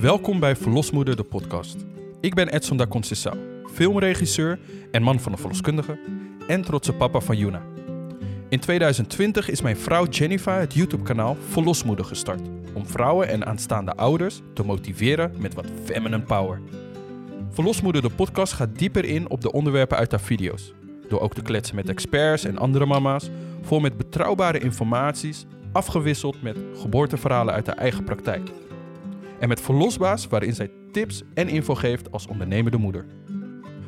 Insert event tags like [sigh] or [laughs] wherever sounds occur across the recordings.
Welkom bij Verlosmoeder, de podcast. Ik ben Edson da Conceição, filmregisseur en man van een verloskundige en trotse papa van Yuna. In 2020 is mijn vrouw Jennifer het YouTube-kanaal Verlosmoeder gestart om vrouwen en aanstaande ouders te motiveren met wat feminine power. Verlosmoeder, de podcast gaat dieper in op de onderwerpen uit haar video's. Door ook te kletsen met experts en andere mama's, vol met betrouwbare informaties, afgewisseld met geboorteverhalen uit haar eigen praktijk. En met Verlosbaas, waarin zij tips en info geeft als ondernemende moeder.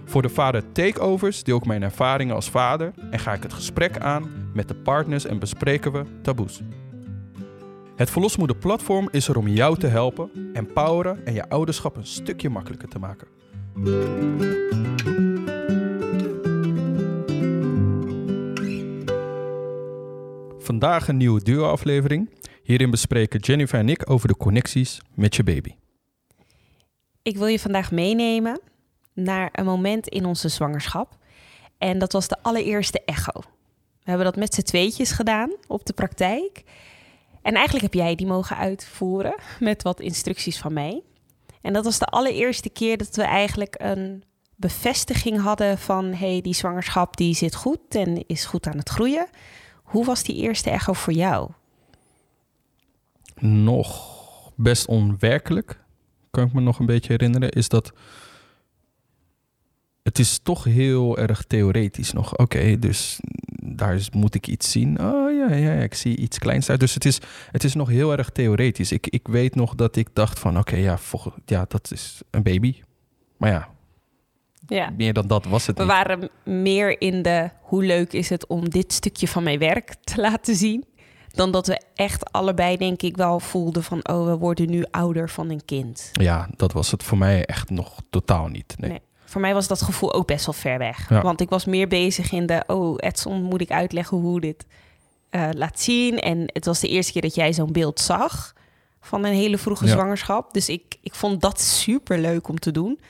Voor de vader takeovers deel ik mijn ervaringen als vader en ga ik het gesprek aan met de partners en bespreken we taboes. Het Verlosmoeder platform is er om jou te helpen, empoweren en je ouderschap een stukje makkelijker te maken. Vandaag een nieuwe duo-aflevering. Hierin bespreken Jennifer en ik over de connecties met je baby. Ik wil je vandaag meenemen naar een moment in onze zwangerschap. En dat was de allereerste echo. We hebben dat met z'n tweetjes gedaan op de praktijk. En eigenlijk heb jij die mogen uitvoeren met wat instructies van mij. En dat was de allereerste keer dat we eigenlijk een bevestiging hadden van... hey, die zwangerschap die zit goed en is goed aan het groeien. Hoe was die eerste echo voor jou? Nog best onwerkelijk, kan ik me nog een beetje herinneren, is dat het is toch heel erg theoretisch nog. Oké, dus daar moet ik iets zien. Oh ja, ja, ik zie iets kleins uit. Dus het is, het is nog heel erg theoretisch. Ik, ik weet nog dat ik dacht van, oké, ja, ja, dat is een baby. Maar ja, Ja. meer dan dat was het We niet. waren meer in de hoe leuk is het om dit stukje van mijn werk te laten zien. Dan dat we echt allebei, denk ik, wel voelden van... oh, we worden nu ouder van een kind. Ja, dat was het voor mij echt nog totaal niet. Nee. Nee. Voor mij was dat gevoel ook best wel ver weg. Ja. Want ik was meer bezig in de... oh, Edson, moet ik uitleggen hoe dit eh, laat zien? En het was de eerste keer dat jij zo'n beeld zag... van een hele vroege Ja. zwangerschap. Dus ik, ik vond dat super leuk om te doen.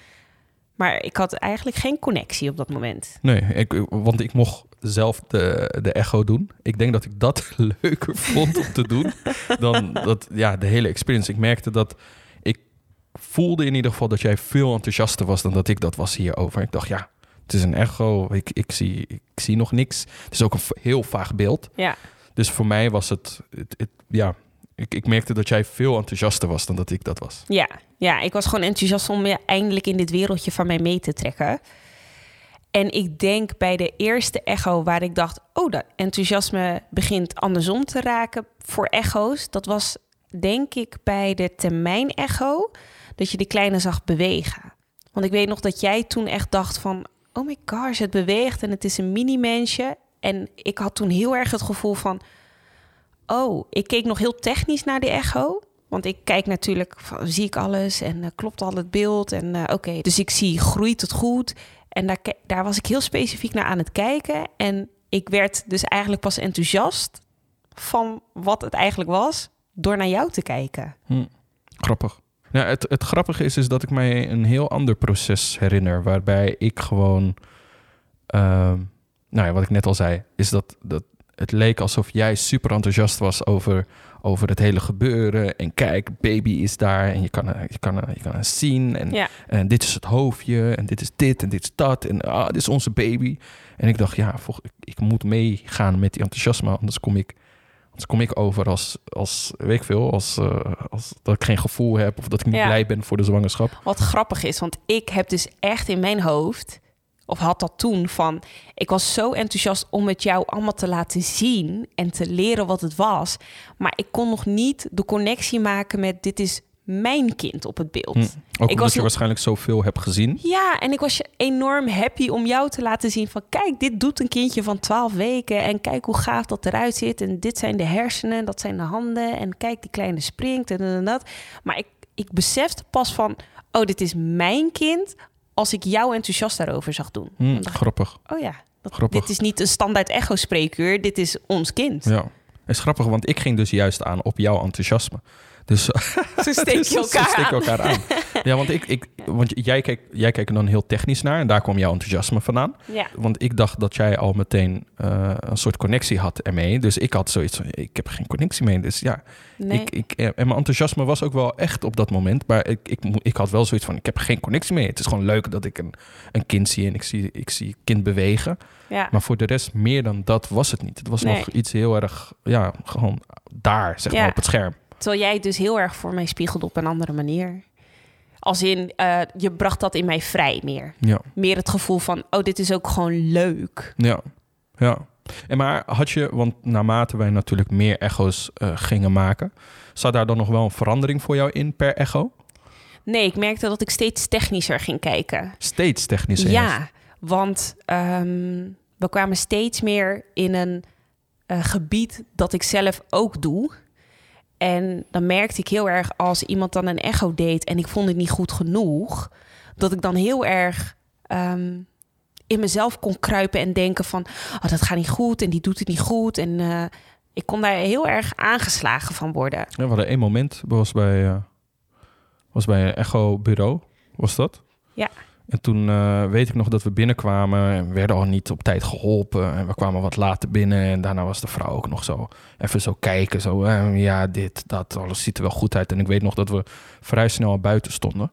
Maar ik had eigenlijk geen connectie op dat moment. Nee, ik, want ik mocht zelf de, de echo doen. Ik denk dat ik dat [laughs] leuker vond om te doen dan dat, ja, de hele experience. Ik merkte dat ik voelde in ieder geval dat jij veel enthousiaster was dan dat ik dat was hierover. Ik dacht, ja, het is een echo. Ik, ik, zie, ik zie nog niks. Het is ook een heel vaag beeld. Ja, Dus voor mij was het, het, het- ja, ik, ik merkte dat jij veel enthousiaster was dan dat ik dat was. ja, ja, ik was gewoon enthousiast om je eindelijk in dit wereldje van mij mee te trekken. En ik denk bij de eerste echo waar ik dacht... oh, dat enthousiasme begint andersom te raken voor echo's. Dat was denk ik bij de termijn-echo... dat je de kleine zag bewegen. Want ik weet nog dat jij toen echt dacht van... oh my gosh, het beweegt en het is een mini-mensje. En ik had toen heel erg het gevoel van... oh, ik keek nog heel technisch naar de echo... Want ik kijk natuurlijk, zie ik alles en eh, klopt al het beeld? En eh, oké, dus ik zie groeit het goed. En daar, daar was ik heel specifiek naar aan het kijken. En ik werd dus eigenlijk pas enthousiast van wat het eigenlijk was... door naar jou te kijken. Hm, grappig. Ja, het, het grappige is, is dat ik mij een heel ander proces herinner. Waarbij ik gewoon. ehm, nou ja, wat ik net al zei, is dat, dat het leek alsof jij super enthousiast was over, over het hele gebeuren. En kijk, baby is daar en je kan, haar- je kan, haar- je kan haar zien. En, Ja, en dit is het hoofdje en dit is dit en dit is dat. En ah, dit is onze baby. En ik dacht, ja, volg, ik, ik moet meegaan met die enthousiasme. Anders kom ik, anders kom ik over als, als weet ik veel, als, eh, als dat ik geen gevoel heb of dat ik niet Ja. blij ben voor de zwangerschap. wat grappig is, want ik heb dus echt in mijn hoofd... of had dat toen van... ik was zo enthousiast om het jou allemaal te laten zien... en te leren wat het was. Maar ik kon nog niet de connectie maken met... dit is mijn kind op het beeld. Hm. Ook omdat was je nog- waarschijnlijk zoveel hebt gezien. Ja, en ik was enorm happy om jou te laten zien van... kijk, dit doet een kindje van 12 weken... en kijk hoe gaaf dat eruit zit. En dit zijn de hersenen, dat zijn de handen... en kijk, die kleine springt en, en dat. Maar ik, ik besefte pas van... oh, dit is mijn kind... als ik jou enthousiast daarover zag doen. Hm, dacht ik, grappig. oh ja, dat, Grappig. dit is niet een standaard echo-spreekuur... dit is ons kind. Ja. Is grappig, want ik ging dus juist aan op jouw enthousiasme. Dus Zo [laughs] steek je Dus elkaar steken aan. elkaar aan. Ja, want, ik, ik, want jij, keek, jij keek er dan heel technisch naar en daar kwam jouw enthousiasme vandaan. ja. Want ik dacht dat jij al meteen eh, een soort connectie had ermee. Dus ik had zoiets van, ik heb geen connectie mee. Dus ja, Nee. ik, ik, en mijn enthousiasme was ook wel echt op dat moment. Maar ik, ik, ik had wel zoiets van, ik heb geen connectie mee. Het is gewoon leuk dat ik een, een kind zie en ik zie, ik zie kind bewegen. ja. Maar voor de rest, meer dan dat was het niet. Het was Nee. nog iets heel erg, ja, gewoon daar, zeg maar, op het scherm. Terwijl jij het dus heel erg voor mij spiegelde op een andere manier. Als in, eh, je bracht dat in mij vrij meer. Ja, Meer het gevoel van, oh, dit is ook gewoon leuk. ja, ja. En maar had je, want naarmate wij natuurlijk meer echo's eh, gingen maken, zat daar dan nog wel een verandering voor jou in per echo? Nee, ik merkte dat ik steeds technischer ging kijken. Steeds technischer. Ja, want ehm, we kwamen steeds meer in een eh, gebied dat ik zelf ook doe. En dan merkte ik heel erg als iemand dan een echo deed en ik vond het niet goed genoeg, dat ik dan heel erg ehm, in mezelf kon kruipen en denken van, oh, dat gaat niet goed en die doet het niet goed. En eh, ik kon daar heel erg aangeslagen van worden. Ja, we hadden één moment, was bij, eh, was bij een echo-bureau, was dat? Ja. En toen eh, weet ik nog dat we binnenkwamen en we werden al niet op tijd geholpen. En we kwamen wat later binnen en daarna was de vrouw ook nog zo even zo kijken. Zo, eh, ja, dit, dat, alles ziet er wel goed uit. En ik weet nog dat we vrij snel al buiten stonden.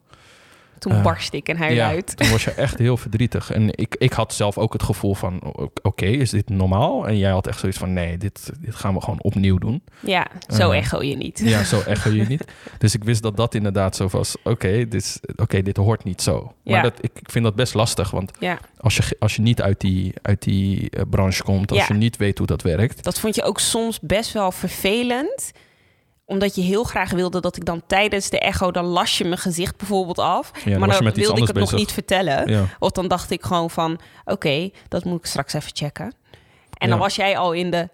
Toen Eh, barst ik en hij ja, uit. toen was je echt heel verdrietig. En ik, ik had zelf ook het gevoel van, oké, is dit normaal? En jij had echt zoiets van, nee, dit, dit gaan we gewoon opnieuw doen. Ja, zo Eh, echo je niet. Ja, zo [laughs] echo je niet. Dus ik wist dat dat inderdaad zo was. Oké, dit, oké, dit hoort niet zo. Maar Ja. dat, ik, ik vind dat best lastig. Want Ja. als je, als je niet uit die, uit die eh, branche komt, als je niet weet hoe dat werkt. Dat vond je ook soms best wel vervelend. Omdat je heel graag wilde dat ik dan tijdens de echo... dan las je mijn gezicht bijvoorbeeld af. Ja, maar dan wilde ik het nog niet vertellen. Ja, Of dan dacht ik gewoon van... oké, dat moet ik straks even checken. En dan was jij al in de...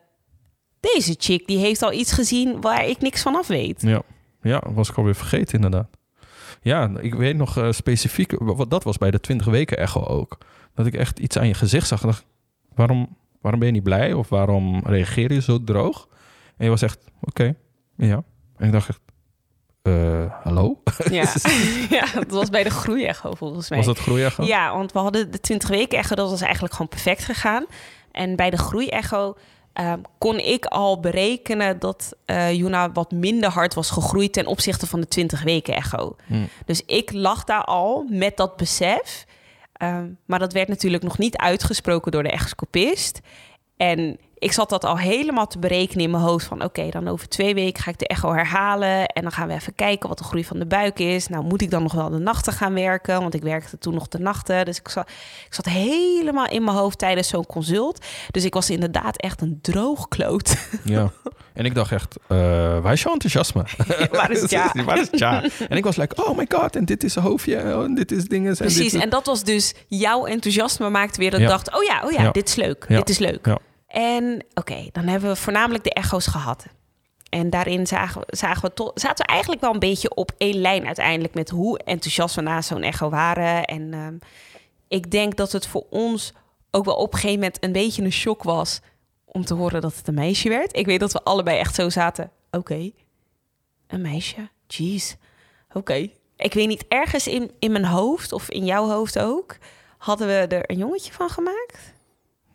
deze chick die heeft al iets gezien waar ik niks van af weet. ja, ja, was ik alweer vergeten inderdaad. Ja, ik weet nog eh, specifiek, wat dat was bij de 20 weken echo ook. Dat ik echt iets aan je gezicht zag en dacht, waarom, waarom ben je niet blij? Of waarom reageer je zo droog? En je was echt, oké, ja. En ik dacht echt, eh, hallo? Ja. [laughs] [laughs] ja, dat was bij de groeiecho volgens mij. Was dat groeiecho? Ja, want we hadden de 20 weken echo, dat was eigenlijk gewoon perfect gegaan. En bij de groeiecho ehm kon ik al berekenen dat eh Juna wat minder hard was gegroeid ten opzichte van de 20 weken echo. Hm. Dus ik lag daar al met dat besef. Ehm, maar dat werd natuurlijk nog niet uitgesproken door de echoscopist. En ik zat dat al helemaal te berekenen in mijn hoofd. Van oké, dan over twee weken ga ik de echo herhalen. En dan gaan we even kijken wat de groei van de buik is. Nou, moet ik dan nog wel de nachten gaan werken? Want ik werkte toen nog de nachten. Dus ik zat, ik zat helemaal in mijn hoofd tijdens zo'n consult. Dus ik was inderdaad echt een droogkloot. Ja. [laughs] En ik dacht echt, eh waar is jouw enthousiasme? [laughs] [laughs] Waar is het ja? waar is het ja? En ik was like, oh my god, en dit is een hoofdje, oh, en dit is dingen. En Precies, dit, en dat was dus jouw enthousiasme maakte weer dat ik Ja. dacht... oh ja, oh ja, dit is leuk, dit is leuk. Ja. En oké, dan hebben we voornamelijk de echo's gehad. En daarin zagen we, zagen we zaten we eigenlijk wel een beetje op één lijn uiteindelijk... met hoe enthousiast we na zo'n echo waren. En ehm, ik denk dat het voor ons ook wel op een gegeven moment een beetje een shock was... om te horen dat het een meisje werd. Ik weet dat we allebei echt zo zaten. Oké, een meisje? Jeez, oké. Ik weet niet, ergens in, in mijn hoofd of in jouw hoofd ook... hadden we er een jongetje van gemaakt?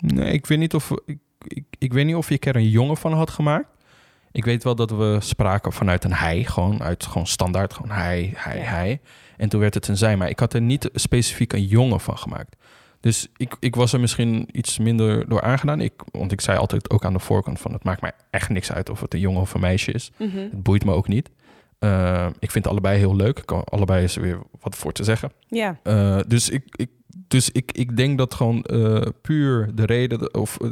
Nee, ik weet niet of ik, ik, ik weet niet of je er een jongen van had gemaakt. Ik weet wel dat we spraken vanuit een hij, gewoon uit gewoon standaard, gewoon hij, hij, Ja. hij. En toen werd het een zij, maar ik had er niet specifiek een jongen van gemaakt. Dus ik, ik was er misschien iets minder door aangedaan. Ik, want ik zei altijd ook aan de voorkant van... het maakt mij echt niks uit of het een jongen of een meisje is. Mhm. Het boeit me ook niet. Uh, ik vind allebei heel leuk. Ik kan, allebei is er weer wat voor te zeggen. Ja. Uh, dus ik, ik, dus ik, ik denk dat gewoon uh, puur de reden... of uh,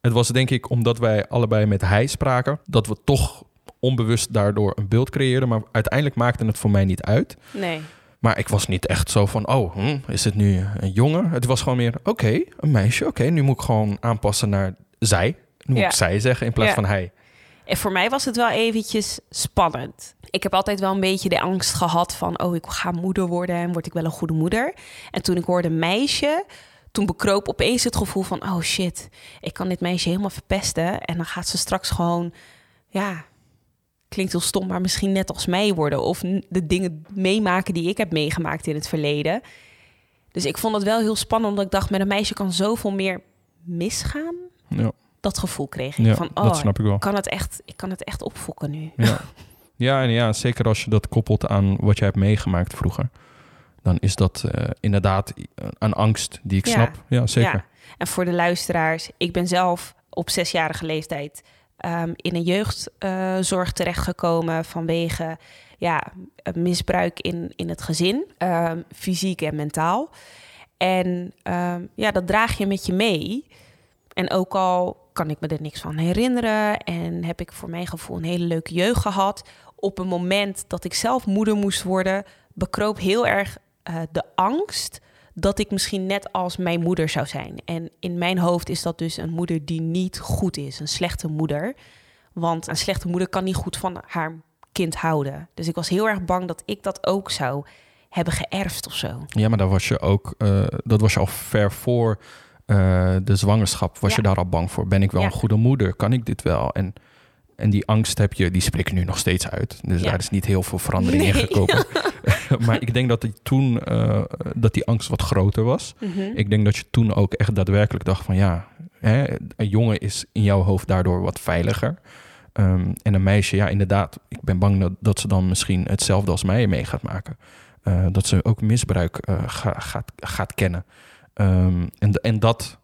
Het was denk ik omdat wij allebei met hij spraken... dat we toch onbewust daardoor een beeld creëerden. Maar uiteindelijk maakte het voor mij niet uit. Nee. Maar ik was niet echt zo van, oh, hm, is het nu een jongen? Het was gewoon meer, oké, okay, een meisje. Oké, okay, nu moet ik gewoon aanpassen naar zij. Nu moet ja. ik zij zeggen in plaats ja. van hij. En voor mij was het wel eventjes spannend. Ik heb altijd wel een beetje de angst gehad van... oh, ik ga moeder worden en word ik wel een goede moeder. En toen ik hoorde meisje... toen bekroop opeens het gevoel van... oh shit, ik kan dit meisje helemaal verpesten... en dan gaat ze straks gewoon... ja, klinkt heel stom, maar misschien net als mij worden. Of de dingen meemaken die ik heb meegemaakt in het verleden. Dus ik vond het wel heel spannend, omdat ik dacht, met een meisje kan zoveel meer misgaan. Ja, Dat gevoel kreeg ik. ja van, oh, dat snap ik wel. ik kan het echt, ik kan het echt opfokken nu. Ja. [laughs] ja, en ja, zeker als je dat koppelt aan wat jij hebt meegemaakt vroeger. Dan is dat eh, inderdaad een angst die ik Ja. snap. Ja, zeker. Ja. En voor de luisteraars, ik ben zelf op zesjarige leeftijd ehm, in een jeugdzorg terechtgekomen vanwege ja, misbruik in, in het gezin, ehm, fysiek en mentaal. En ehm, ja, dat draag je met je mee. En ook al kan ik me er niks van herinneren en heb ik voor mijn gevoel een hele leuke jeugd gehad, op een moment dat ik zelf moeder moest worden, bekroop heel erg eh, de angst dat ik misschien net als mijn moeder zou zijn. En in mijn hoofd is dat dus een moeder die niet goed is, een slechte moeder. Want een slechte moeder kan niet goed van haar kind houden. Dus ik was heel erg bang dat ik dat ook zou hebben geërfd of zo. Ja, maar daar was je ook, eh, dat was je al ver voor eh, de zwangerschap. Was Ja. je daar al bang voor? Ben ik wel Ja. een goede moeder? Kan ik dit wel? En, en die angst heb je, die spreekt nu nog steeds uit. Dus Ja. daar is niet heel veel verandering in gekomen. [laughs] [laughs] maar ik denk dat die toen, eh, dat die angst wat groter was. Ik denk dat je toen ook echt daadwerkelijk dacht van ja, hè, een jongen is in jouw hoofd daardoor wat veiliger. Ehm, en een meisje, ja, inderdaad, ik ben bang dat, dat ze dan misschien hetzelfde als mij mee gaat maken. Eh, dat ze ook misbruik ga- gaat, gaat kennen. Ehm, en, en dat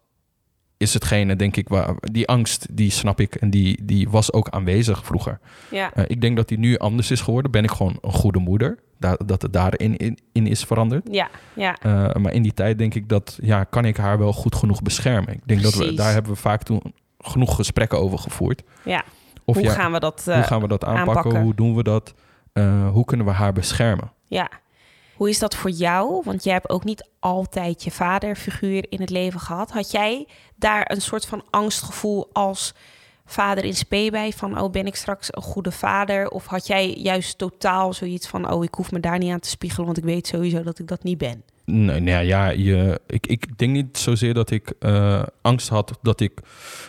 is hetgene, denk ik, waar die angst, die snap ik. En die, die was ook aanwezig vroeger. Ja, Eh, ik denk dat die nu anders is geworden. Ben ik gewoon een goede moeder? Da- dat het daarin in, in is veranderd. ja, ja. Uh, maar in die tijd denk ik dat, ja, kan ik haar wel goed genoeg beschermen? Ik denk dat we, daar hebben we vaak toen genoeg gesprekken over gevoerd. ja. Of Hoe ja, gaan we dat eh, hoe gaan we dat aanpakken? aanpakken? Hoe doen we dat? Hoe kunnen we haar beschermen? Ja. Hoe is dat voor jou? Want jij hebt ook niet altijd je vaderfiguur in het leven gehad. Had jij daar een soort van angstgevoel als vader in spe bij? Van, oh, ben ik straks een goede vader? Of had jij juist totaal zoiets van, oh, ik hoef me daar niet aan te spiegelen... want ik weet sowieso dat ik dat niet ben? Nee, nee ja, je, ik, ik denk niet zozeer dat ik uh, angst had dat ik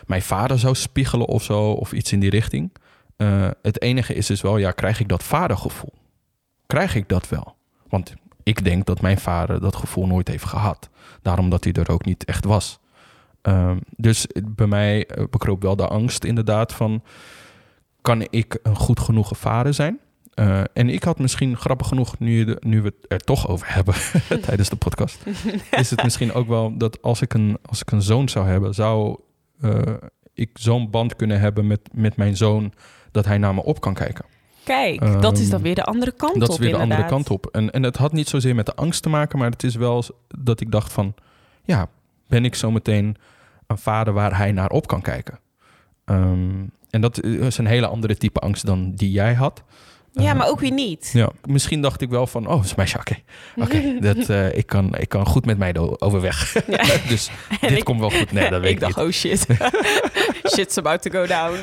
mijn vader zou spiegelen of zo, of iets in die richting. Uh, het enige is dus wel, ja, krijg ik dat vadergevoel? Krijg ik dat wel? Want ik denk dat mijn vader dat gevoel nooit heeft gehad. Daarom dat hij er ook niet echt was. Um, dus bij mij uh, bekroop wel de angst inderdaad van... kan ik een goed genoegen vader zijn? Uh, en ik had misschien, grappig genoeg, nu, nu we het er toch over hebben [laughs] tijdens de podcast... [laughs] is het misschien ook wel dat als ik een, als ik een zoon zou hebben... zou uh, ik zo'n band kunnen hebben met, met mijn zoon... dat hij naar me op kan kijken. Kijk, um, dat is dan weer de andere kant op. Dat is weer inderdaad. de andere kant op. En, en het had niet zozeer met de angst te maken, maar het is wel dat ik dacht van, ja, ben ik zometeen een vader waar hij naar op kan kijken? Um, en dat is een hele andere type angst dan die jij had. Ja, uh, maar ook weer niet. Ja, misschien dacht ik wel van, oh, is oké. Okay. Oké, okay, uh, ik, kan, ik kan goed met mij overweg. Ja. [laughs] dus [laughs] dit ik, komt wel goed. Nee, dat [laughs] weet ik, ik dacht, niet. oh shit. Shit's about to go down.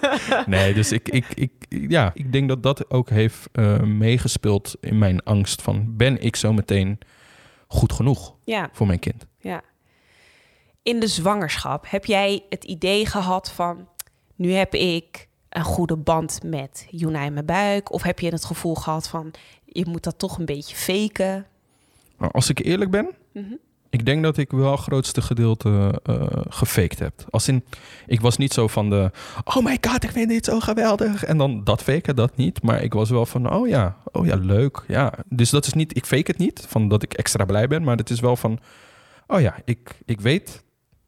[laughs] nee, dus ik, ik, ik, ja, ik denk dat dat ook heeft uh, meegespeeld in mijn angst van... ben ik zo meteen goed genoeg ja. voor mijn kind? Ja. In de zwangerschap heb jij het idee gehad van... nu heb ik een goede band met Juna in mijn buik? Of heb je het gevoel gehad van... je moet dat toch een beetje faken? Nou, als ik eerlijk ben... Mm -hmm. Ik denk dat ik wel het grootste gedeelte uh, gefaked heb. Als in, ik was niet zo van de... Oh my god, ik vind dit zo geweldig. En dan dat faken, dat niet. Maar ik was wel van, oh ja, oh ja, leuk. Ja. Dus dat is niet, ik fake het niet, van dat ik extra blij ben. Maar het is wel van, oh ja, ik, ik weet...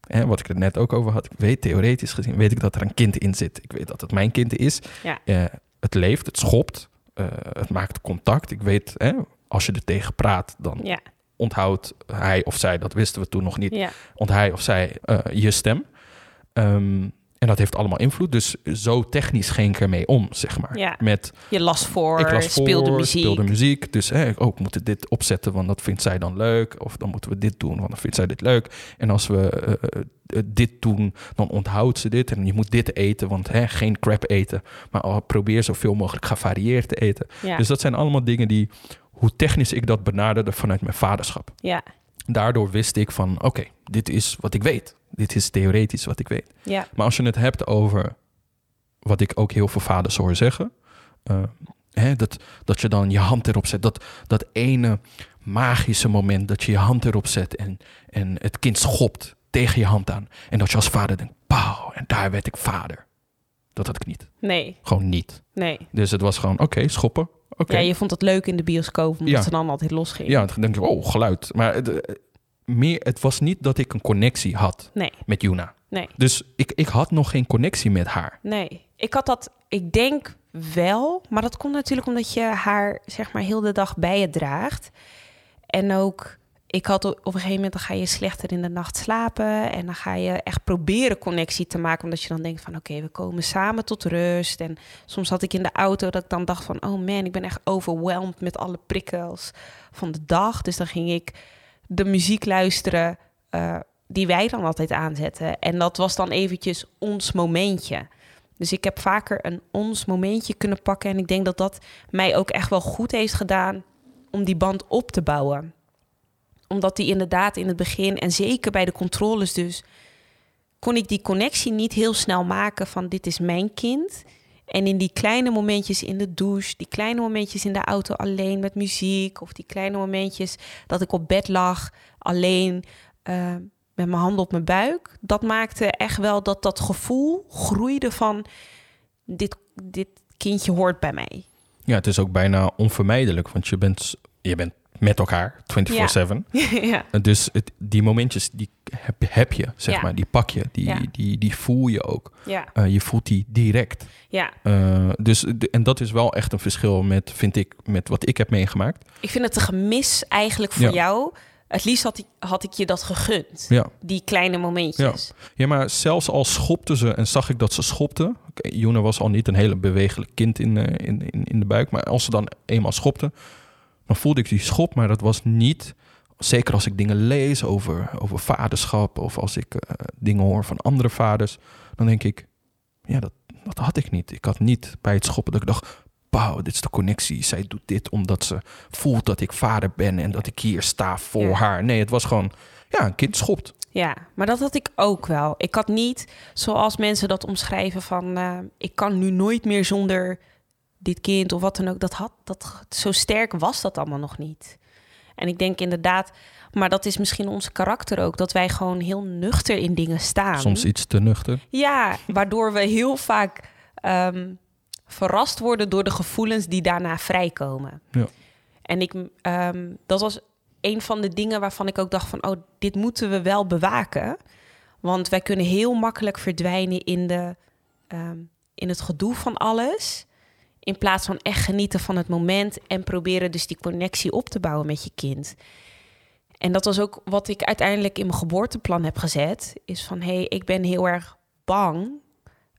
Hè, wat ik er net ook over had. Ik weet, theoretisch gezien, weet ik dat er een kind in zit. Ik weet dat het mijn kind is. Ja. Uh, het leeft, het schopt. Uh, het maakt contact. Ik weet, hè, als je er tegen praat, dan... Ja onthoudt hij of zij, dat wisten we toen nog niet, ja. onthoudt hij of zij uh, je stem. Um, en dat heeft allemaal invloed. Dus zo technisch ging ik ermee om, zeg maar. Ja. Met, je las voor, ik las voor, speelde muziek. Speelde muziek. Dus hè, oh, ik moet dit opzetten, want dat vindt zij dan leuk. Of dan moeten we dit doen, want dan vindt zij dit leuk. En als we uh, uh, dit doen, dan onthoudt ze dit. En je moet dit eten, want hè, geen crap eten. Maar probeer zoveel mogelijk gevarieerd te eten. Ja. Dus dat zijn allemaal dingen die hoe technisch ik dat benaderde vanuit mijn vaderschap. Ja. Daardoor wist ik van, oké, okay, dit is wat ik weet. Dit is theoretisch wat ik weet. Ja. Maar als je het hebt over wat ik ook heel veel vaders hoor zeggen, eh, hè, dat, dat je dan je hand erop zet. Dat, dat ene magische moment dat je je hand erop zet en, en het kind schopt tegen je hand aan. En dat je als vader denkt, pauw, en daar werd ik vader. Dat had ik niet. Nee, Gewoon niet. nee. Dus het was gewoon, oké, schoppen. Ja, je vond het leuk in de bioscoop, omdat Ja. ze dan altijd losgingen. Ja, dan denk je, oh, geluid. Maar het, eh, meer, het was niet dat ik een connectie had Nee, met Juna. nee, Dus ik, ik had nog geen connectie met haar. nee. Ik had dat, ik denk wel, maar dat komt natuurlijk omdat je haar, zeg maar, heel de dag bij je draagt. En ook, ik had op een gegeven moment, dan ga je slechter in de nacht slapen. En dan ga je echt proberen connectie te maken. Omdat je dan denkt van, oké, we komen samen tot rust. En soms had ik in de auto dat ik dan dacht van, oh man, ik ben echt overweldigd met alle prikkels van de dag. Dus dan ging ik de muziek luisteren eh, die wij dan altijd aanzetten. En dat was dan eventjes ons momentje. Dus ik heb vaker een ons momentje kunnen pakken. En ik denk dat dat mij ook echt wel goed heeft gedaan om die band op te bouwen. Omdat die inderdaad in het begin en zeker bij de controles dus... kon ik die connectie niet heel snel maken van dit is mijn kind. En in die kleine momentjes in de douche, die kleine momentjes in de auto alleen met muziek... of die kleine momentjes dat ik op bed lag alleen eh, met mijn handen op mijn buik... dat maakte echt wel dat dat gevoel groeide van dit, dit kindje hoort bij mij. Ja, het is ook bijna onvermijdelijk, want je bent, je bent met elkaar 24-7. ja. [laughs] Dus het, die momentjes, die heb, heb je, zeg Ja. maar. Die pak je, die, Ja. die, die voel je ook. Ja, Eh, je voelt die direct. ja, Eh, dus, en dat is wel echt een verschil met, vind ik, met wat ik heb meegemaakt. ik vind het een gemis eigenlijk voor Ja. jou. Het liefst had ik, had ik je dat gegund. Ja. Die kleine momentjes. ja, maar zelfs al schopte ze en zag ik dat ze schopte. Juna was al niet een hele bewegelijk kind in, eh, in, in, in de buik. Maar als ze dan eenmaal schopte, dan voelde ik die schop. Maar dat was niet, zeker als ik dingen lees over, over vaderschap... of als ik eh, dingen hoor van andere vaders... dan denk ik, ja, dat, dat had ik niet. Ik had niet bij het schoppen dat ik dacht... Wauw, dit is de connectie. Zij doet dit omdat ze voelt dat ik vader ben... en dat ik hier sta voor Ja. haar. Nee, het was gewoon, ja, een kind schopt. Ja, maar dat had ik ook wel. Ik had niet, zoals mensen dat omschrijven, van eh, ik kan nu nooit meer zonder dit kind of wat dan ook. Dat had, dat, zo sterk was dat allemaal nog niet. En ik denk inderdaad, maar dat is misschien ons karakter ook, dat wij gewoon heel nuchter in dingen staan. Soms iets te nuchter. Ja, waardoor we heel vaak ehm, verrast worden door de gevoelens die daarna vrijkomen. Ja. En ik, ehm, dat was een van de dingen waarvan ik ook dacht van, oh, dit moeten we wel bewaken. Want wij kunnen heel makkelijk verdwijnen in, de, ehm, in het gedoe van alles. In plaats van echt genieten van het moment en proberen dus die connectie op te bouwen met je kind. En dat was ook wat ik uiteindelijk in mijn geboorteplan heb gezet. Is van, hé, hey, ik ben heel erg bang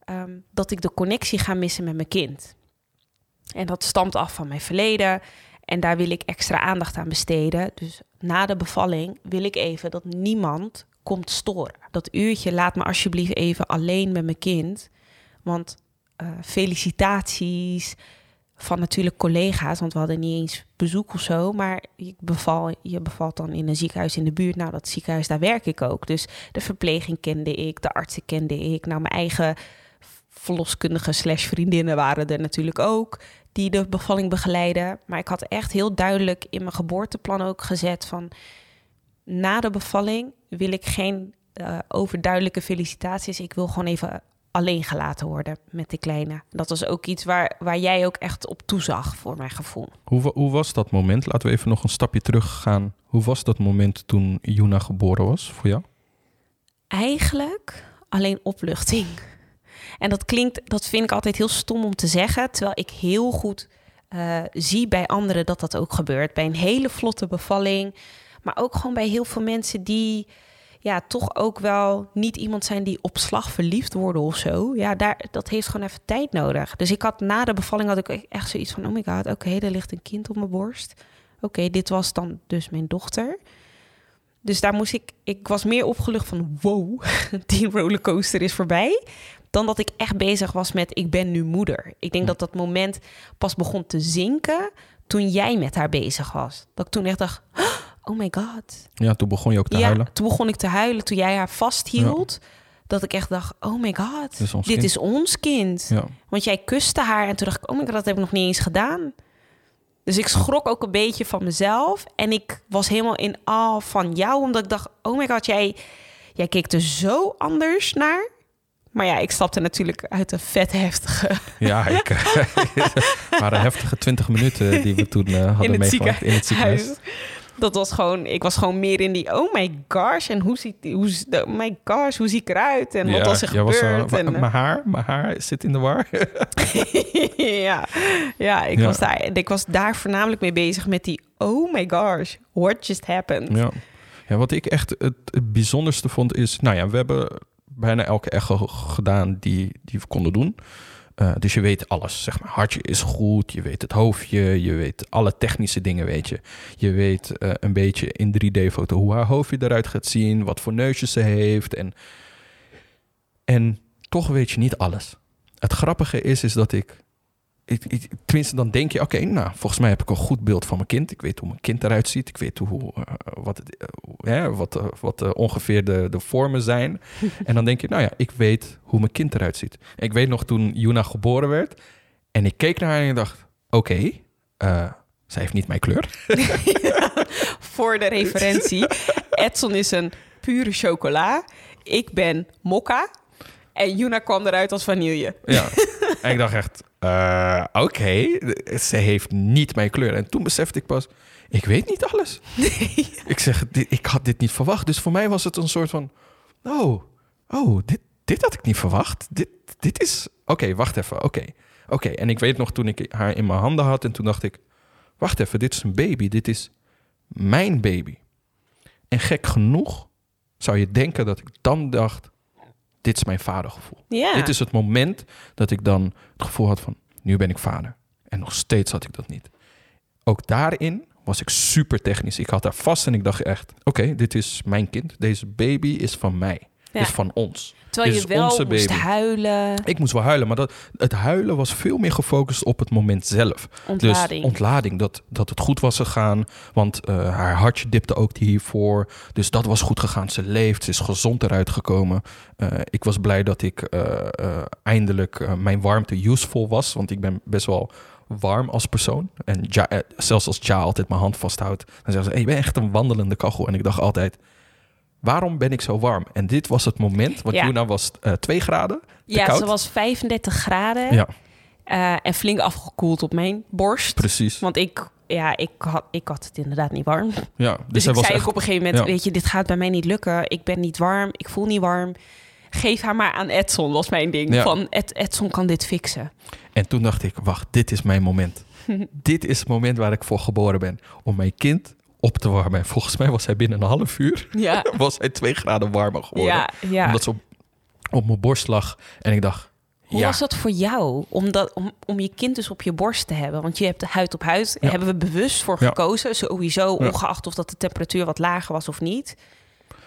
ehm, dat ik de connectie ga missen met mijn kind. En dat stamt af van mijn verleden. En daar wil ik extra aandacht aan besteden. Dus na de bevalling wil ik even dat niemand komt storen. Dat uurtje laat me alsjeblieft even alleen met mijn kind. Want eh, felicitaties van natuurlijk collega's, want we hadden niet eens bezoek of zo. Maar ik beval, je bevalt dan in een ziekenhuis in de buurt. Nou, dat ziekenhuis, daar werk ik ook. Dus de verpleging kende ik, de artsen kende ik. Nou, mijn eigen verloskundige slash vriendinnen waren er natuurlijk ook die de bevalling begeleiden. Maar ik had echt heel duidelijk in mijn geboorteplan ook gezet van... na de bevalling wil ik geen eh, overduidelijke felicitaties. Ik wil gewoon even alleen gelaten worden met de kleine. Dat was ook iets waar, waar jij ook echt op toezag, voor mijn gevoel. Hoe, hoe was dat moment? Laten we even nog een stapje terug gaan. Hoe was dat moment toen Juna geboren was voor jou? Eigenlijk alleen opluchting. En dat klinkt, dat vind ik altijd heel stom om te zeggen, terwijl ik heel goed eh, zie bij anderen dat dat ook gebeurt. Bij een hele vlotte bevalling, maar ook gewoon bij heel veel mensen die ja, toch ook wel niet iemand zijn die op slag verliefd worden of zo. Ja, daar, dat heeft gewoon even tijd nodig. Dus ik had na de bevalling had ik echt zoiets van, oh my god, oké, er ligt een kind op mijn borst. Oké, dit was dan dus mijn dochter. Dus daar moest ik, ik was meer opgelucht van, wow, [laughs] die rollercoaster is voorbij. Dan dat ik echt bezig was met, ik ben nu moeder. Ik denk dat dat moment pas begon te zinken toen jij met haar bezig was. Dat ik toen echt dacht, oh my god. Ja, toen begon je ook te ja, huilen. toen begon ik te huilen toen jij haar vasthield. Dat ik echt dacht, oh my god, Dit is ons kind. is ons kind. Ja. Want jij kuste haar en toen dacht ik, oh my god, dat heb ik nog niet eens gedaan. Dus ik schrok ook een beetje van mezelf. En ik was helemaal in awe van jou, omdat ik dacht, oh my god, jij, jij keek er zo anders naar. Maar ja, ik stapte natuurlijk uit een vet heftige Ja, ik, [laughs] het waren heftige 20 minuten die we toen eh, hadden meegemaakt in het ziekenhuis. Dat was gewoon, ik was gewoon meer in die, oh my gosh, en hoe ziet die, hoe, oh my gosh, hoe zie ik eruit? En wat was er was, eh, gebeurd? wa- en, eh, mijn haar, mijn haar zit in de war. [laughs] ja, ja, ik, Ja. Was daar, ik was daar voornamelijk mee bezig met die, oh my gosh, what just happened? Ja. ja, wat ik echt het, het bijzonderste vond is... Nou ja, we hebben bijna elke echo gedaan die, die we konden doen. Eh, dus je weet alles, zeg maar. Hartje is goed, je weet het hoofdje, je weet alle technische dingen, weet je. Je weet eh, een beetje in 3D-foto hoe haar hoofdje eruit gaat zien, wat voor neusje ze heeft. En, en toch weet je niet alles. Het grappige is, is dat ik... ik, ik- tenminste, dan denk je, oké, nou, volgens mij heb ik een goed beeld van mijn kind. Ik weet hoe mijn kind eruit ziet. Ik weet hoe, eh, wat, eh, hè, wat, eh, wat ongeveer de, de vormen zijn. [laughs] en dan denk je, nou ja, ik weet hoe mijn kind eruit ziet. Ik weet nog toen Juna geboren werd. En ik keek naar haar en ik dacht, oké, zij heeft niet mijn kleur. [laughs] [laughs] Voor de referentie, Edson is een pure chocola. Ik ben mokka. En Juna kwam eruit als vanille. Ja. en ik dacht echt, eh, oké, ze heeft niet mijn kleur. En toen besefte ik pas, ik weet niet alles. Ik zeg, dit, ik had dit niet verwacht. Dus voor mij was het een soort van, oh, oh, dit, dit had ik niet verwacht. Dit, dit is, oké, wacht even, oké. Oké, en ik weet nog toen ik haar in mijn handen had en toen dacht ik, wacht even, dit is een baby. Dit is mijn baby. En gek genoeg zou je denken dat ik dan dacht, dit is mijn vadergevoel. Ja. Dit is het moment dat ik dan het gevoel had van, nu ben ik vader. En nog steeds had ik dat niet. Ook daarin was ik super technisch. Ik had daar vast en ik dacht echt, oké, dit is mijn kind. Deze baby is van mij. Ja. Is van ons. Terwijl je is wel onze moest baby. huilen. Ik moest wel huilen, maar dat, het huilen was veel meer gefocust op het moment zelf. Ontlading. Dus ontlading, dat, dat het goed was gegaan. Want eh, haar hartje dipte ook hiervoor. Dus dat was goed gegaan. Ze leeft, ze is gezond eruit gekomen. Eh, ik was blij dat ik eh, eindelijk mijn warmte useful was. Want ik ben best wel warm als persoon. En ja, zelfs als Ja altijd mijn hand vasthoudt, dan zeggen ze: hey, je bent echt een wandelende kachel. En ik dacht altijd. Waarom ben ik zo warm? En dit was het moment, want Ja. Juna was eh 2 graden. te ja, koud. ze was 35 graden. Ja, en flink afgekoeld op mijn borst. precies. Want ik, ja, ik, had, ik had het inderdaad niet warm. Ja, dus, Dus, hij ik was zei echt ook op een gegeven moment, ja. weet je, dit gaat bij mij niet lukken. Ik ben niet warm, ik voel niet warm. Geef haar maar aan Edson, was mijn ding. Ja. Van, Ed, Edson kan dit fixen. En toen dacht ik, wacht, dit is mijn moment. [laughs] dit is het moment waar ik voor geboren ben. Om mijn kind op te warmen. En volgens mij was hij binnen een half uur... Ja, [laughs] was hij twee graden warmer geworden. ja, ja. Omdat ze op, op mijn borst lag. En ik dacht, Hoe was dat voor jou om, dat, om, om je kind dus op je borst te hebben? Want je hebt de huid op huid. Hebben we bewust voor gekozen. Sowieso, ongeacht of dat de temperatuur wat lager was of niet.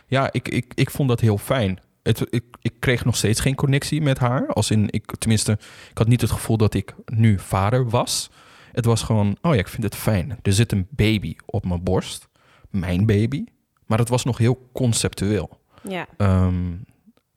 ja ik, ik, ik vond dat heel fijn. Het, ik, ik kreeg nog steeds geen connectie met haar. Als in, ik, tenminste, ik had niet het gevoel dat ik nu vader was. Het was gewoon, oh ja, ik vind het fijn. Er zit een baby op mijn borst. Mijn baby. Maar het was nog heel conceptueel. Ja, Ehm,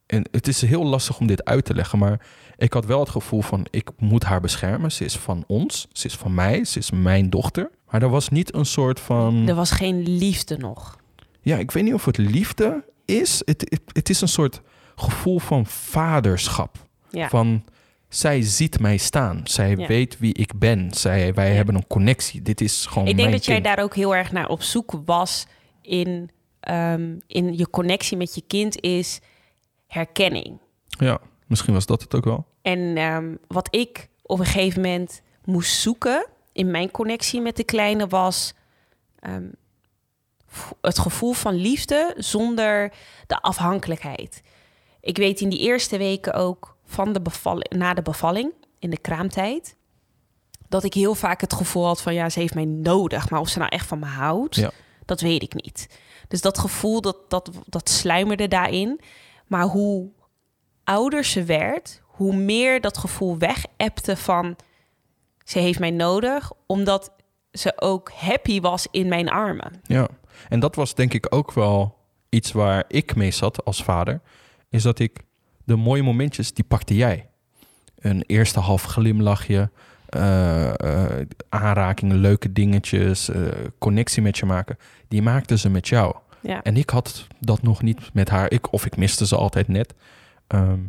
en het is heel lastig om dit uit te leggen, maar ik had wel het gevoel van ik moet haar beschermen. Ze is van ons, ze is van mij, ze is mijn dochter. Maar er was niet een soort van. er was geen liefde nog. Ja, ik weet niet of het liefde is. Het, het, het is een soort gevoel van vaderschap. Ja, Van zij ziet mij staan. Zij Ja. weet wie ik ben. Zij, wij Ja. hebben een connectie. Dit is gewoon. ik denk mijn dat jij daar ook heel erg naar op zoek was in, ehm, in je connectie met je kind is herkenning. Ja, misschien was dat het ook wel. En ehm, wat ik op een gegeven moment moest zoeken in mijn connectie met de kleine was ehm, het gevoel van liefde zonder de afhankelijkheid. Ik weet in die eerste weken ook van de bevalling, na de bevalling, in de kraamtijd, dat ik heel vaak het gevoel had van ja, ze heeft mij nodig, maar of ze nou echt van me houdt, Ja. dat weet ik niet. Dus dat gevoel dat, dat, dat sluimerde daarin. Maar hoe ouder ze werd, hoe meer dat gevoel wegepte van ze heeft mij nodig, omdat ze ook happy was in mijn armen. Ja, en dat was denk ik ook wel iets waar ik mee zat als vader. Is dat ik de mooie momentjes, die pakte jij. Een eerste half glimlachje, eh, eh, aanrakingen, leuke dingetjes, eh, connectie met je maken. Die maakte ze met jou. Ja. En ik had dat nog niet met haar. Ik, of ik miste ze altijd net. Ehm,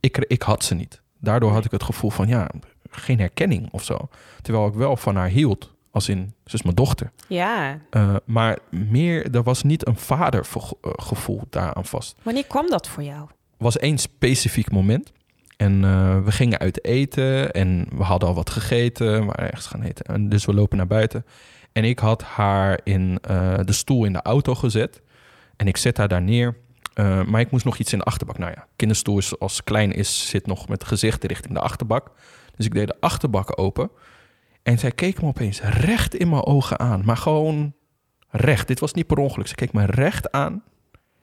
ik, ik had ze niet. Daardoor had ik het gevoel van, ja, geen herkenning of zo. Terwijl ik wel van haar hield. Als in, ze is mijn dochter. ja. Maar meer, er was niet een vadergevoel daaraan vast. Wanneer kwam dat voor jou? Was één specifiek moment. En uh, we gingen uit eten en we hadden al wat gegeten. We waren ergens gaan eten. En dus we lopen naar buiten. En ik had haar in uh, de stoel in de auto gezet. En ik zet haar daar neer. Uh, maar ik moest nog iets in de achterbak. Nou ja, kinderstoel is als klein is, zit nog met gezicht richting de achterbak. Dus ik deed de achterbak open. En zij keek me opeens recht in mijn ogen aan. Maar gewoon recht. Dit was niet per ongeluk. Ze keek me recht aan.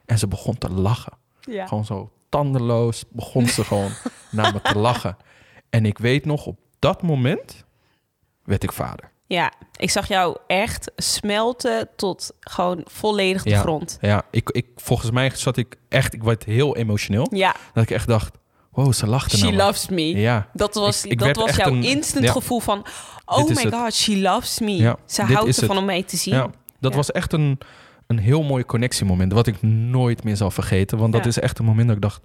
En ze begon te lachen. Ja. Gewoon zo tandeloos begon ze gewoon [laughs] naar me te lachen. En ik weet nog, op dat moment werd ik vader. Ja, ik zag jou echt smelten tot gewoon volledig de ja, grond. Ja, ik, ik, volgens mij zat ik echt, ik werd heel emotioneel. Ja. Dat ik echt dacht, wow, ze lachte She loves me. Ja. Dat was, Ik- ik dat was jouw een- instant ja. gevoel van... Oh my het. god, she loves me. Ja, Ze houdt ervan het. om mee te zien. Ja, dat was echt een, een heel mooi connectiemoment. Wat ik nooit meer zal vergeten. Want dat is echt een moment dat ik dacht,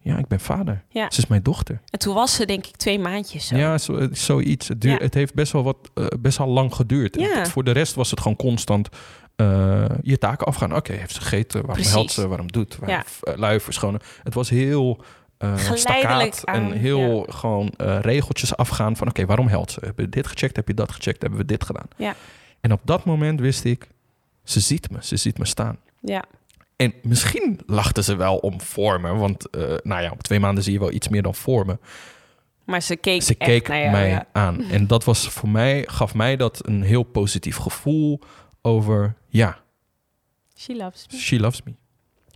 ja, ik ben vader. Ja. Ze is mijn dochter. En toen was ze denk ik twee maandjes zo. Ja, zo, zoiets. Het, duur, Ja. het heeft best wel, wat, eh, best wel lang geduurd. Ja. Voor de rest was het gewoon constant eh, je taken afgaan. Oké, heeft ze gegeten? Waarom helpt ze? Waarom doet? Waarom Ja. eh, lui verschonen? Het was heel eh Geleidelijk aan, en heel gewoon eh, regeltjes afgaan van... oké, waarom helpt ze? Hebben we dit gecheckt? Heb je dat gecheckt? Hebben we dit gedaan? Ja. En op dat moment wist ik, ze ziet me. Ze ziet me staan. Ja. En misschien lachten ze wel om vormen. Want eh, nou ja, op twee maanden zie je wel iets meer dan vormen. Maar ze keek Ze keek naar jou. mij ja. aan. [laughs] En dat was voor mij, gaf mij dat een heel positief gevoel over, ja, She loves me. she loves me.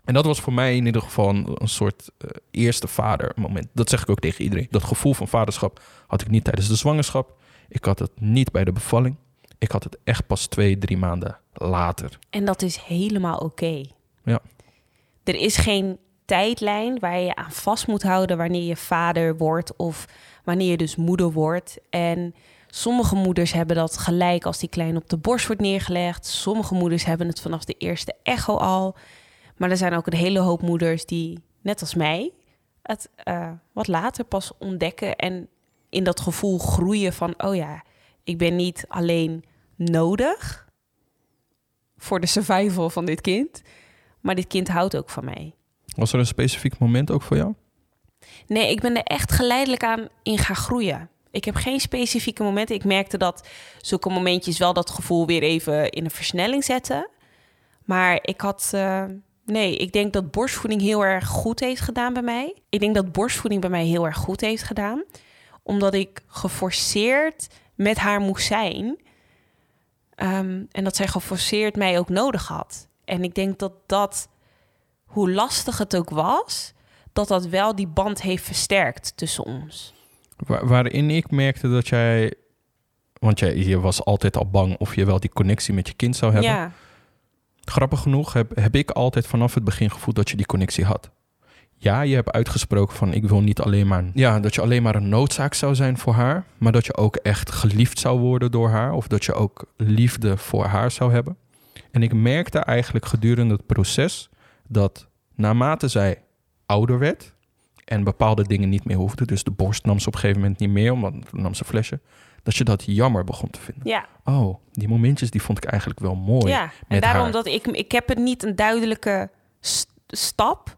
En dat was voor mij in ieder geval een, een soort eh, eerste vadermoment. Dat zeg ik ook tegen iedereen. Dat gevoel van vaderschap had ik niet tijdens de zwangerschap. Ik had het niet bij de bevalling. Ik had het echt pas twee, drie maanden later. En dat is helemaal oké. Ja. Er is geen tijdlijn waar je aan vast moet houden wanneer je vader wordt of wanneer je dus moeder wordt. En sommige moeders hebben dat gelijk als die klein op de borst wordt neergelegd. Sommige moeders hebben het vanaf de eerste echo al. Maar er zijn ook een hele hoop moeders die, net als mij, het eh, wat later pas ontdekken en in dat gevoel groeien van, oh ja, ik ben niet alleen nodig voor de survival van dit kind, maar dit kind houdt ook van mij. Was er een specifiek moment ook voor jou? Nee, ik ben er echt geleidelijk aan in gaan groeien. Ik heb geen specifieke momenten. Ik merkte dat zulke momentjes wel dat gevoel weer even in een versnelling zetten. Maar ik had. eh, nee, ik denk dat borstvoeding heel erg goed heeft gedaan bij mij. Ik denk dat borstvoeding bij mij heel erg goed heeft gedaan. Omdat ik geforceerd met haar moest zijn. Ehm, en dat zij geforceerd mij ook nodig had. En ik denk dat dat, hoe lastig het ook was, dat dat wel die band heeft versterkt tussen ons. Wa- waarin ik merkte dat jij... Want jij, je was altijd al bang of je wel die connectie met je kind zou hebben. Ja, Grappig genoeg heb, heb ik altijd vanaf het begin gevoeld dat je die connectie had. Ja, je hebt uitgesproken van ik wil niet alleen maar... Ja, dat je alleen maar een noodzaak zou zijn voor haar. Maar dat je ook echt geliefd zou worden door haar. Of dat je ook liefde voor haar zou hebben. En ik merkte eigenlijk gedurende het proces dat naarmate zij ouder werd... en bepaalde dingen niet meer hoefde... dus de borst nam ze op een gegeven moment niet meer... omdat toen nam ze flesje... dat je dat jammer begon te vinden. ja, Oh, die momentjes die vond ik eigenlijk wel mooi. ja. En daarom haar. dat ik, ik heb het niet een duidelijke st- stap,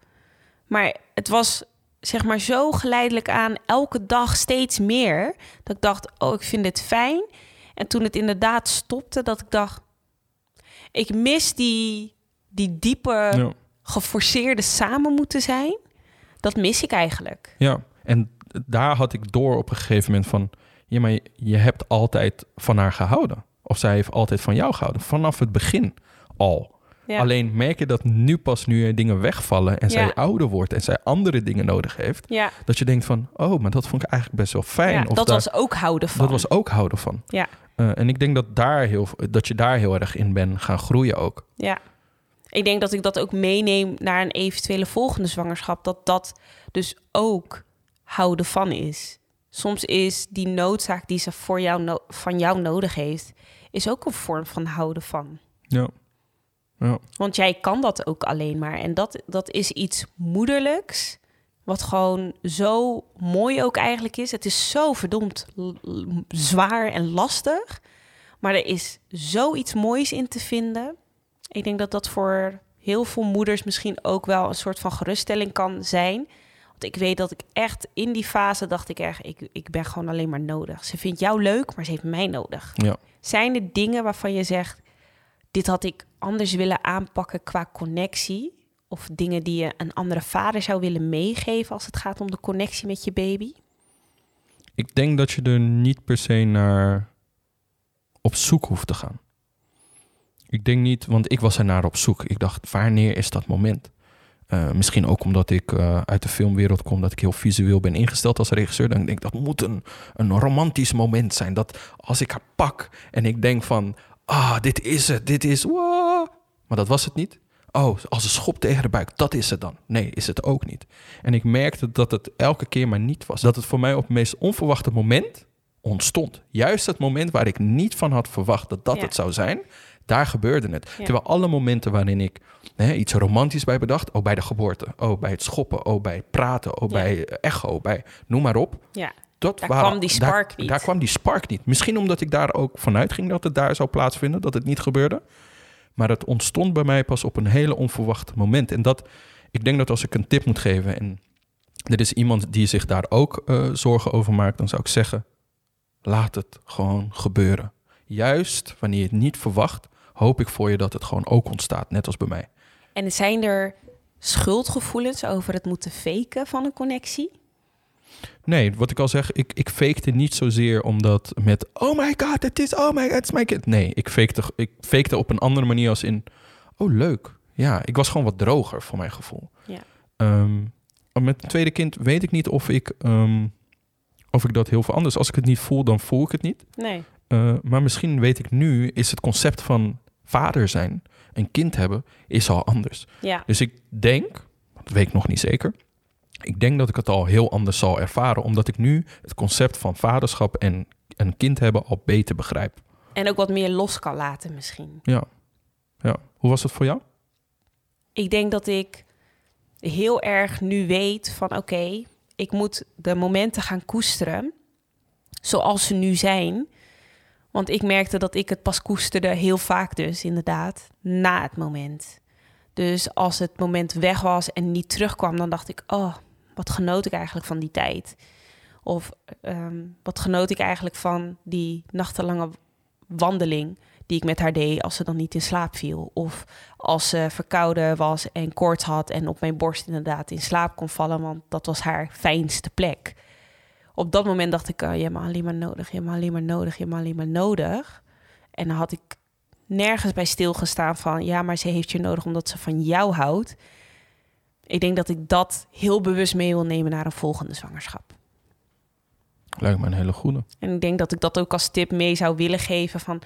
maar het was zeg maar zo geleidelijk aan elke dag steeds meer dat ik dacht, oh, ik vind dit fijn. En toen het inderdaad stopte, dat ik dacht, ik mis die, die diepe, Ja. geforceerde samen moeten zijn. Dat mis ik eigenlijk. Ja, en daar had ik door op een gegeven moment van... ja, maar je, je hebt altijd van haar gehouden. Of zij heeft altijd van jou gehouden. Vanaf het begin al. Ja. Alleen merk je dat nu pas nu dingen wegvallen... en zij ouder wordt en zij andere dingen nodig heeft... Ja, dat je denkt van... oh, maar dat vond ik eigenlijk best wel fijn. of dat daar- was ook houden van. dat was ook houden van. Ja. Eh, en ik denk dat, daar heel, dat je daar heel erg in bent gaan groeien ook. Ja. Ik denk dat ik dat ook meeneem naar een eventuele volgende zwangerschap. Dat dat dus ook houden van is. Soms is die noodzaak die ze voor jou no- van jou nodig heeft, is ook een vorm van houden van. Ja. Ja. Want jij kan dat ook alleen maar. En dat, dat is iets moederlijks. Wat gewoon zo mooi ook eigenlijk is. Het is zo verdomd zwaar en lastig. Maar er is zoiets moois in te vinden. Ik denk dat dat voor heel veel moeders misschien ook wel een soort van geruststelling kan zijn. Want ik weet dat ik echt in die fase dacht ik echt, ik, ik ben gewoon alleen maar nodig. Ze vindt jou leuk, maar ze heeft mij nodig. Ja. Zijn er dingen waarvan je zegt, dit had ik anders willen aanpakken qua connectie? Of dingen die je een andere vader zou willen meegeven als het gaat om de connectie met je baby? Ik denk dat je er niet per se naar op zoek hoeft te gaan. Ik denk niet, want ik was er naar op zoek. Ik dacht, wanneer is dat moment? Eh, misschien ook omdat ik eh, uit de filmwereld kom, dat ik heel visueel ben ingesteld als regisseur. Dan denk ik, dat moet een, een romantisch moment zijn. Dat als ik haar pak en ik denk van, ah, dit is het, dit is, wow. Maar dat was het niet. Oh, als een schop tegen de buik, dat is het dan. Nee, is het ook niet. En ik merkte dat het elke keer maar niet was. Dat het voor mij op het meest onverwachte moment ontstond. Juist het moment waar ik niet van had verwacht dat dat Ja. het zou zijn, daar gebeurde het. Ja. Terwijl alle momenten waarin ik hè, iets romantisch bij bedacht, oh bij de geboorte, oh bij het schoppen, oh bij het praten, oh Ja. bij echo, bij noem maar op. Dat Daar waren- kwam die spark daar, niet. Daar kwam die spark niet. Misschien omdat ik daar ook vanuit ging dat het daar zou plaatsvinden, dat het niet gebeurde. Maar het ontstond bij mij pas op een hele onverwacht moment. En dat, ik denk dat als ik een tip moet geven en er is iemand die zich daar ook eh, zorgen over maakt, dan zou ik zeggen, laat het gewoon gebeuren. Juist wanneer je het niet verwacht, hoop ik voor je dat het gewoon ook ontstaat, net als bij mij. en zijn er schuldgevoelens over het moeten faken van een connectie? Nee, wat ik al zeg, ik, ik fakte niet zozeer omdat met... Oh my god, het is, oh my god, het is my kid. Nee, ik fakte, ik fakte op een andere manier als in... Oh, leuk. Ja, ik was gewoon wat droger voor mijn gevoel. Ja. Ehm, met het tweede kind weet ik niet of ik, ehm, of ik dat heel veel anders... Als ik het niet voel, dan voel ik het niet. Nee. Uh, maar misschien weet ik nu, is het concept van vader zijn, een kind hebben, is al anders. Ja. Dus ik denk, dat weet ik nog niet zeker, ik denk dat ik het al heel anders zal ervaren, omdat ik nu het concept van vaderschap en een kind hebben al beter begrijp. En ook wat meer los kan laten misschien. Ja. ja. Hoe was het voor jou? Ik denk dat ik heel erg nu weet van oké, ik moet de momenten gaan koesteren zoals ze nu zijn. Want ik merkte dat ik het pas koesterde heel vaak dus inderdaad na het moment. Dus als het moment weg was en niet terugkwam, dan dacht ik, oh, wat genoot ik eigenlijk van die tijd? Of ehm, wat genoot ik eigenlijk van die nachtenlange wandeling die ik met haar deed als ze dan niet in slaap viel? Of als ze verkouden was en koorts had en op mijn borst inderdaad in slaap kon vallen, want dat was haar fijnste plek. Op dat moment dacht ik, oh, je hebt me alleen maar nodig, je hebt me alleen maar nodig, je hebt me alleen maar nodig. En dan had ik nergens bij stilgestaan van, ja, maar ze heeft je nodig omdat ze van jou houdt. Ik denk dat ik dat heel bewust mee wil nemen naar een volgende zwangerschap. Lijkt me een hele goede. En ik denk dat ik dat ook als tip mee zou willen geven van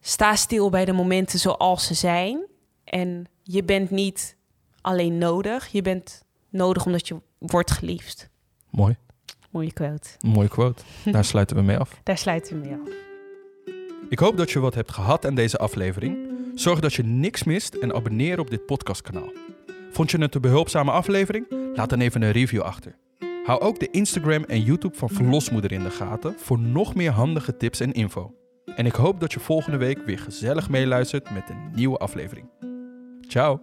sta stil bij de momenten zoals ze zijn. En je bent niet alleen nodig, je bent nodig omdat je wordt geliefd. Mooi. Mooie quote. Mooie quote. Daar [laughs] sluiten we mee af. Daar sluiten we mee af. Ik hoop dat je wat hebt gehad aan deze aflevering. Zorg dat je niks mist en abonneer op dit podcastkanaal. Vond je het een behulpzame aflevering? Laat dan even een review achter. Hou ook de Instagram en YouTube van Verlosmoeder in de gaten voor nog meer handige tips en info. En ik hoop dat je volgende week weer gezellig meeluistert met een nieuwe aflevering. Ciao!